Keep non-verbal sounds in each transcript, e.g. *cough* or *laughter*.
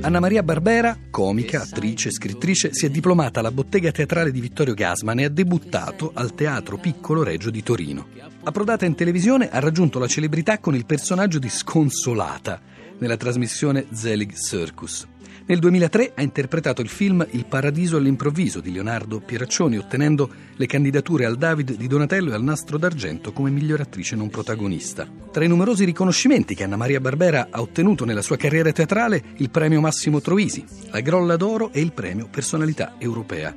Anna Maria Barbera, comica, attrice, scrittrice, si è diplomata alla bottega teatrale di Vittorio Gasman e ha debuttato al Teatro Piccolo Reggio di Torino. Approdata in televisione, ha raggiunto la celebrità con il personaggio di Sconsolata nella trasmissione Zelig Circus. Nel 2003 ha interpretato il film Il paradiso all'improvviso di Leonardo Pieraccioni, ottenendo le candidature al David di Donatello e al Nastro d'Argento come miglior attrice non protagonista. Tra i numerosi riconoscimenti che Anna Maria Barbera ha ottenuto nella sua carriera teatrale, il premio Massimo Troisi, la Grolla d'Oro e il premio Personalità Europea.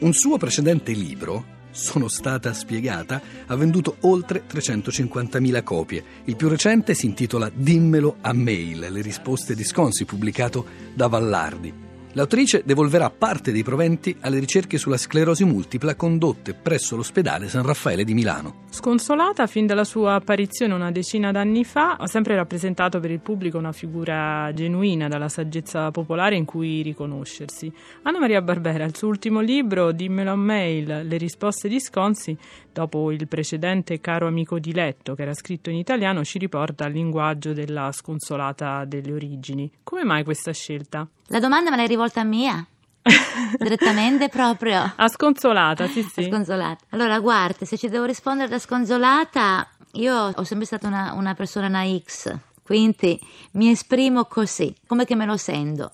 Un suo precedente libro, sono stata spiegata, ha venduto oltre 350.000 copie. Il più recente si intitola Dimmelo a mail, le risposte di Sconsi, pubblicato da Vallardi. L'autrice devolverà parte dei proventi alle ricerche sulla sclerosi multipla condotte presso l'ospedale San Raffaele di Milano. Sconsolata, fin dalla sua apparizione una decina d'anni fa, ha sempre rappresentato per il pubblico una figura genuina dalla saggezza popolare in cui riconoscersi. Anna Maria Barbera, il suo ultimo libro, Dimmelo a mail, le risposte di Sconsi, dopo il precedente Caro amico di letto, che era scritto in italiano, ci riporta al linguaggio della sconsolata delle origini. Come mai questa scelta? La domanda me l'hai rivolta a mia? *laughs* Direttamente proprio. A sconsolata, sì, sì. A sconsolata. Allora, guarda, se ci devo rispondere da sconsolata, io ho sempre stata una, una persona una X, quindi mi esprimo così, come che me lo sento.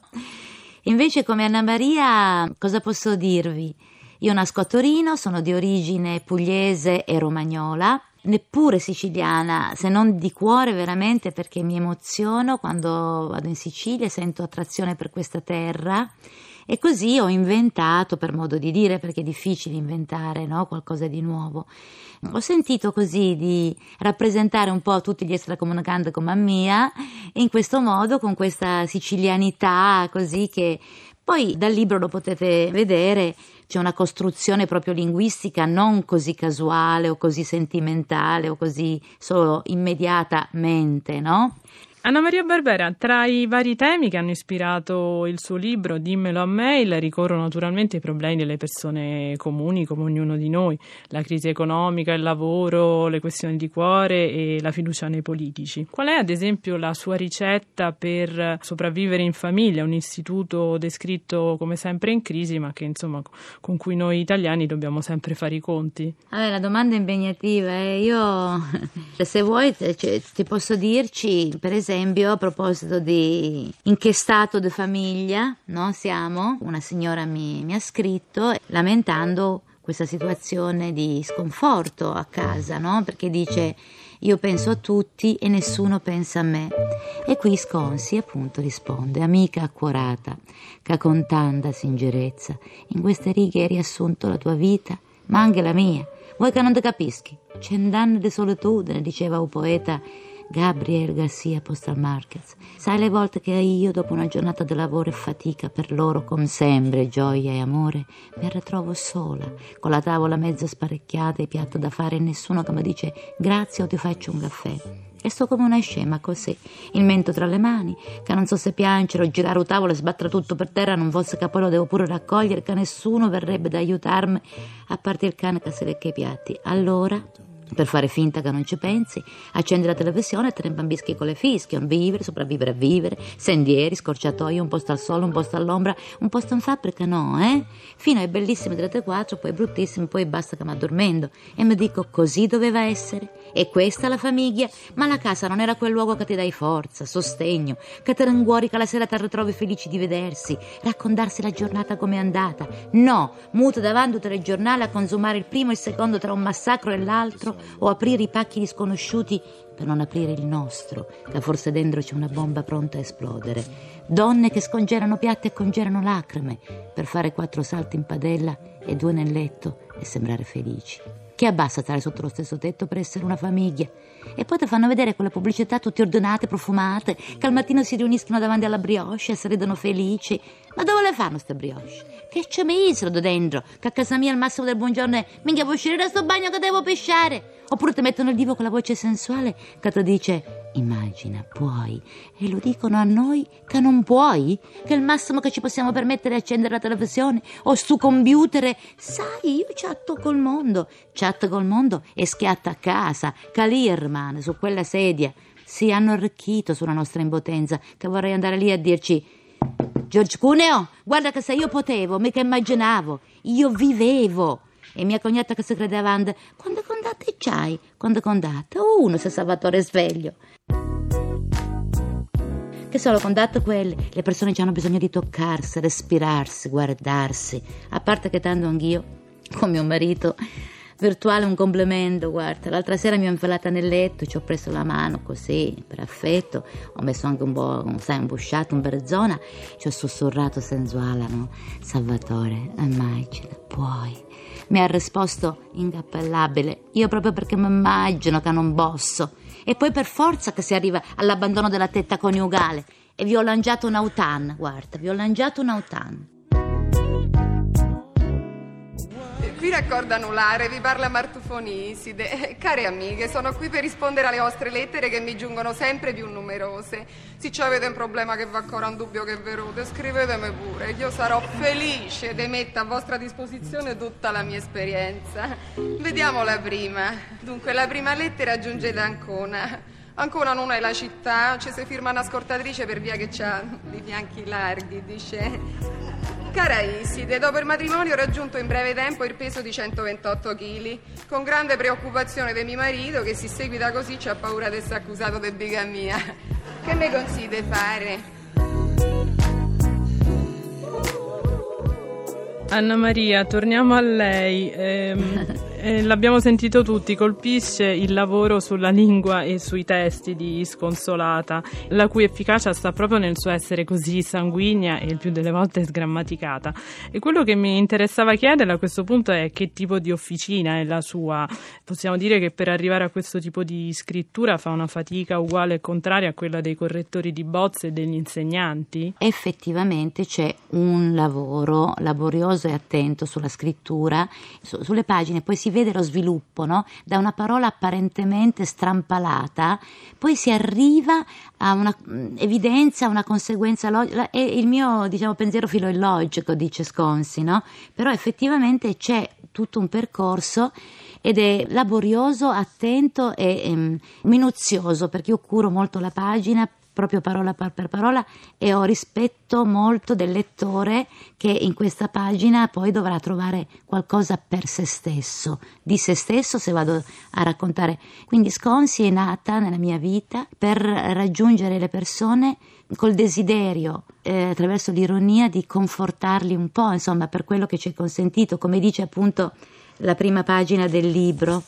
Invece, come Anna Maria, cosa posso dirvi? Io nasco a Torino, sono di origine pugliese e romagnola neppure siciliana, se non di cuore veramente perché mi emoziono quando vado in Sicilia, sento attrazione per questa terra e così ho inventato, per modo di dire, perché è difficile inventare no? qualcosa di nuovo. Ho sentito così di rappresentare un po' tutti gli extracomunicanti come mia in questo modo, con questa sicilianità così che poi dal libro lo potete vedere, c'è una costruzione proprio linguistica non così casuale o così sentimentale o così solo immediatamente, no? Anna Maria Barbera, tra i vari temi che hanno ispirato il suo libro Dimmelo a mail ricorrono naturalmente i problemi delle persone comuni come ognuno di noi, la crisi economica, il lavoro, le questioni di cuore e la fiducia nei politici. Qual è ad esempio la sua ricetta per sopravvivere in famiglia, un istituto descritto come sempre in crisi ma che insomma con cui noi italiani dobbiamo sempre fare i conti? Allora, la domanda è impegnativa eh. io *laughs* se vuoi ti posso dirci per esempio esempio, a proposito di in che stato di famiglia no, siamo, una signora mi, mi ha scritto lamentando questa situazione di sconforto a casa, no? Perché dice io penso a tutti e nessuno pensa a me. E qui Sconsi appunto risponde, amica accorata, che con tanta sincerezza in queste righe hai riassunto la tua vita, ma anche la mia. Vuoi che non ti capischi? Danno di solitudine, diceva un poeta Gabriel Garcia Postal Markets. Sai le volte che io, dopo una giornata di lavoro e fatica per loro, come sempre, gioia e amore, mi ritrovo sola, con la tavola mezza sparecchiata e piatto da fare e nessuno che mi dice grazie o ti faccio un caffè. E sto come una scema così, il mento tra le mani, che non so se piangere o girare un tavolo e sbattere tutto per terra, non fosse che poi lo devo pure raccogliere, che nessuno verrebbe ad aiutarmi, a parte il cane che si lecca i piatti. Allora per fare finta che non ci pensi, accendi la televisione e te ne bambischi con le fischie, un vivere, sopravvivere a vivere, sendieri, scorciatoie, un posto al sole, un posto all'ombra, un posto in fabbrica, no, eh? Fino ai bellissimi 34, poi bruttissimi, poi basta che mi addormendo. E mi dico, così doveva essere. E questa la famiglia? Ma la casa non era quel luogo che ti dai forza, sostegno, che te ringuori che la sera ti ritrovi felici di vedersi, raccontarsi la giornata come è andata. No, muto davanti al telegiornale a consumare il primo e il secondo tra un massacro e l'altro, o aprire i pacchi di sconosciuti per non aprire il nostro, che forse dentro c'è una bomba pronta a esplodere. Donne che scongelano piatti e congelano lacrime per fare quattro salti in padella e due nel letto e sembrare felici. Che abbassa stare sotto lo stesso tetto per essere una famiglia. E poi ti fanno vedere quelle pubblicità tutte ordinate, profumate, che al mattino si riuniscono davanti alla brioche e si ridono felici. Ma dove le fanno queste brioche? Che c'è misero dentro? Che a casa mia al massimo del buongiorno è minchia vuoi uscire da sto bagno che devo pesciare? Oppure ti mettono il divo con la voce sensuale che ti dice immagina, puoi. E lo dicono a noi che non puoi, che il massimo che ci possiamo permettere è accendere la televisione o su computer. Sai, io chatto col mondo, chatto col mondo e schiatta a casa, Kalirman, su quella sedia. Si hanno arricchito sulla nostra impotenza che vorrei andare lì a dirci George Cuneo, guarda che se io potevo, mica immaginavo, io vivevo. E mia cognata che si credeva, and, quando condate c'hai? Quando condate? Uno se Salvatore sveglio. Che solo contatto quelli, le persone hanno bisogno di toccarsi, respirarsi, guardarsi. A parte che tanto anch'io, con mio marito, virtuale un complimento, guarda. L'altra sera mi ho infilata nel letto, ci ho preso la mano così, per affetto, ho messo anche un po', sai, un busciato, un berzona, ci ho sussurrato sensuale, no? Salvatore, immagina, puoi. Mi ha risposto incappellabile, io proprio perché mi immagino che non posso. E poi per forza che si arriva all'abbandono della tetta coniugale. E vi ho lanciato un autan, guarda, vi ho lanciato un autan. Qui raccordo anulare, vi parla Martufoni Iside. Eh, care amiche, sono qui per rispondere alle vostre lettere che mi giungono sempre più numerose. Se avete un problema che va ancora un dubbio che è veruto, scrivetemi pure. Io sarò felice di mettere a vostra disposizione tutta la mia esperienza. Vediamo la prima. Dunque, la prima lettera giunge da Ancona. Ancora non è la città, ci si firma una scortatrice per via che ha i fianchi larghi, dice. Cara Iside, dopo il matrimonio ho raggiunto in breve tempo il peso di 128 kg. Con grande preoccupazione di mio marito, che si seguita così, c'ha paura di essere accusato di bigamia. Che mi consigli fare? Anna Maria, torniamo a lei. Ehm, *laughs* eh, l'abbiamo sentito tutti, colpisce il lavoro sulla lingua e sui testi di Sconsolata, la cui efficacia sta proprio nel suo essere così sanguigna e il più delle volte sgrammaticata. E quello che mi interessava chiedere a questo punto è che tipo di officina è la sua. Possiamo dire che per arrivare a questo tipo di scrittura fa una fatica uguale e contraria a quella dei correttori di bozze e degli insegnanti? Effettivamente c'è un lavoro laborioso e attento sulla scrittura, su, sulle pagine, poi si vede lo sviluppo, no? da una parola apparentemente strampalata, poi si arriva a una mm, evidenza, a una conseguenza logica, e il mio diciamo, pensiero filoillogico, dice Sconsi, no? però effettivamente c'è tutto un percorso ed è laborioso, attento e, e mm, minuzioso perché io curo molto la pagina proprio parola per parola e ho rispetto molto del lettore che in questa pagina poi dovrà trovare qualcosa per se stesso, di se stesso se vado a raccontare. Quindi Sconsi è nata nella mia vita per raggiungere le persone col desiderio, eh, attraverso l'ironia, di confortarli un po', insomma, per quello che ci è consentito, come dice appunto la prima pagina del libro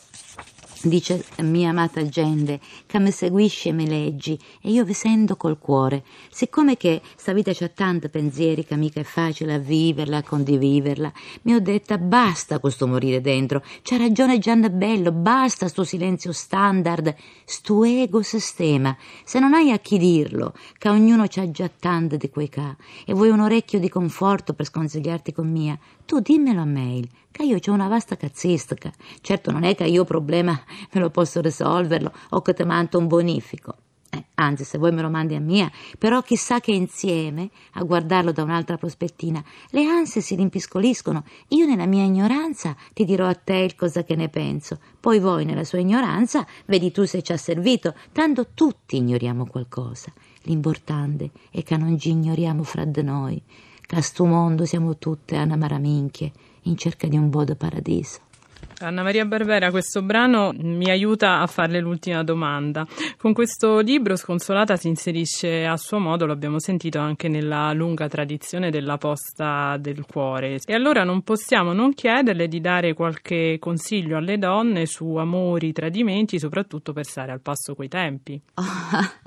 dice mia amata gente, che mi seguisce e mi leggi, e io vi sento col cuore. Siccome che sta vita c'ha tanti pensieri che mica è facile a viverla, a condividerla, mi ho detta basta questo morire dentro, c'ha ragione Gianna Bello, basta sto silenzio standard, sto ego sistema. Se non hai a chi dirlo, che ognuno c'ha già tanto di quei ca, e vuoi un orecchio di conforto per sconsigliarti con mia, tu dimmelo a mail, che io ho una vasta cazzistica. Certo non è che io problema me lo posso risolverlo o che ti mando un bonifico. Eh, anzi, se vuoi me lo mandi a mia, però chissà che insieme, a guardarlo da un'altra prospettina, le ansie si rimpiscoliscono. Io nella mia ignoranza ti dirò a te il cosa che ne penso, poi voi nella sua ignoranza vedi tu se ci ha servito, tanto tutti ignoriamo qualcosa. L'importante è che non ci ignoriamo fra di noi, che a sto mondo siamo tutte anamaraminchie in cerca di un di paradiso. Anna Maria Barbera, questo brano mi aiuta a farle l'ultima domanda. Con questo libro Sconsolata si inserisce a suo modo, l'abbiamo sentito anche nella lunga tradizione della posta del cuore. E allora non possiamo non chiederle di dare qualche consiglio alle donne su amori, tradimenti, soprattutto per stare al passo coi tempi. *laughs*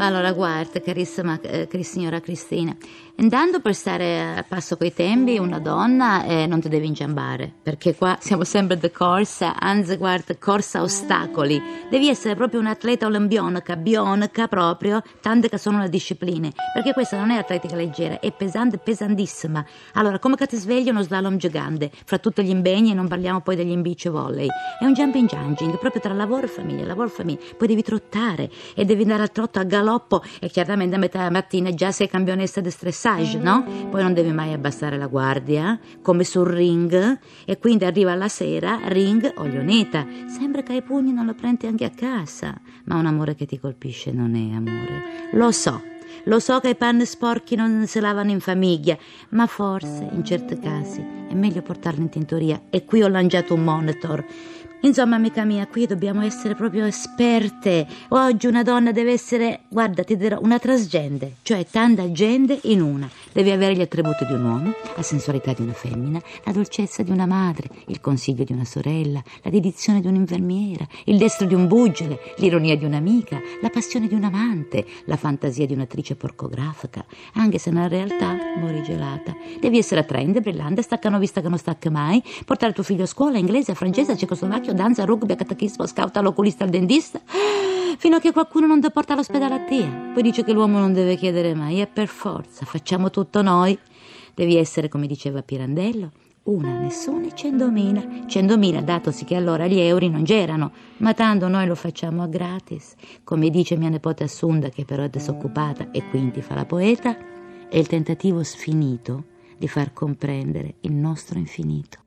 Oh. Allora, guarda, carissima eh, signora Cristina, intanto per stare a passo coi tempi, una donna eh, non ti devi inciampare, perché qua siamo sempre di corsa, anzi, guarda, corsa ostacoli. Devi essere proprio un atleta olimpionica, bionica proprio, tante che sono le discipline, perché questa non è atletica leggera, è pesante, pesantissima. Allora, come che ti svegli uno slalom gigante, fra tutti gli impegni, e non parliamo poi degli beach volley, è un jumping junging, proprio tra lavoro e famiglia, lavoro e famiglia, poi devi trottare e devi andare al trotto a galoppo e chiaramente a metà mattina già sei campionessa di stressage, no? Poi non devi mai abbassare la guardia, come sul ring, e quindi arriva la sera, ring, oglioneta. Sembra che i pugni non lo prendi anche a casa, ma un amore che ti colpisce non è amore. Lo so, Lo so che i panni sporchi non si lavano in famiglia, ma forse, in certi casi, è meglio portarli in tintoria. E qui ho lanciato un monitor Insomma, amica mia, qui dobbiamo essere proprio esperte. Oggi una donna deve essere, guarda, ti dirò, una transgende, cioè tanta gente in una. Deve avere gli attributi di un uomo, la sensualità di una femmina, la dolcezza di una madre, il consiglio di una sorella, la dedizione di un'infermiera, il destro di un bugile, l'ironia di un'amica, la passione di un amante, la fantasia di un'attrice porcografica, anche se nella realtà mori gelata. Devi essere attraente, brillante, staccano vista che non stacca mai, portare tuo figlio a scuola, inglese, francese, cecoslovacchio, ginocchio, danza, rugby, catechismo, scout, all'oculista, al dentista, fino a che qualcuno non ti porta all'ospedale a te. Poi dice che l'uomo non deve chiedere mai, e per forza, facciamo tutto noi. Devi essere, come diceva Pirandello, una, nessuna centomila. Centomila, datosi che allora gli euro non c'erano, ma tanto noi lo facciamo a gratis. Come dice mia nipote Assunda, che però è disoccupata e quindi fa la poeta, è il tentativo sfinito di far comprendere il nostro infinito.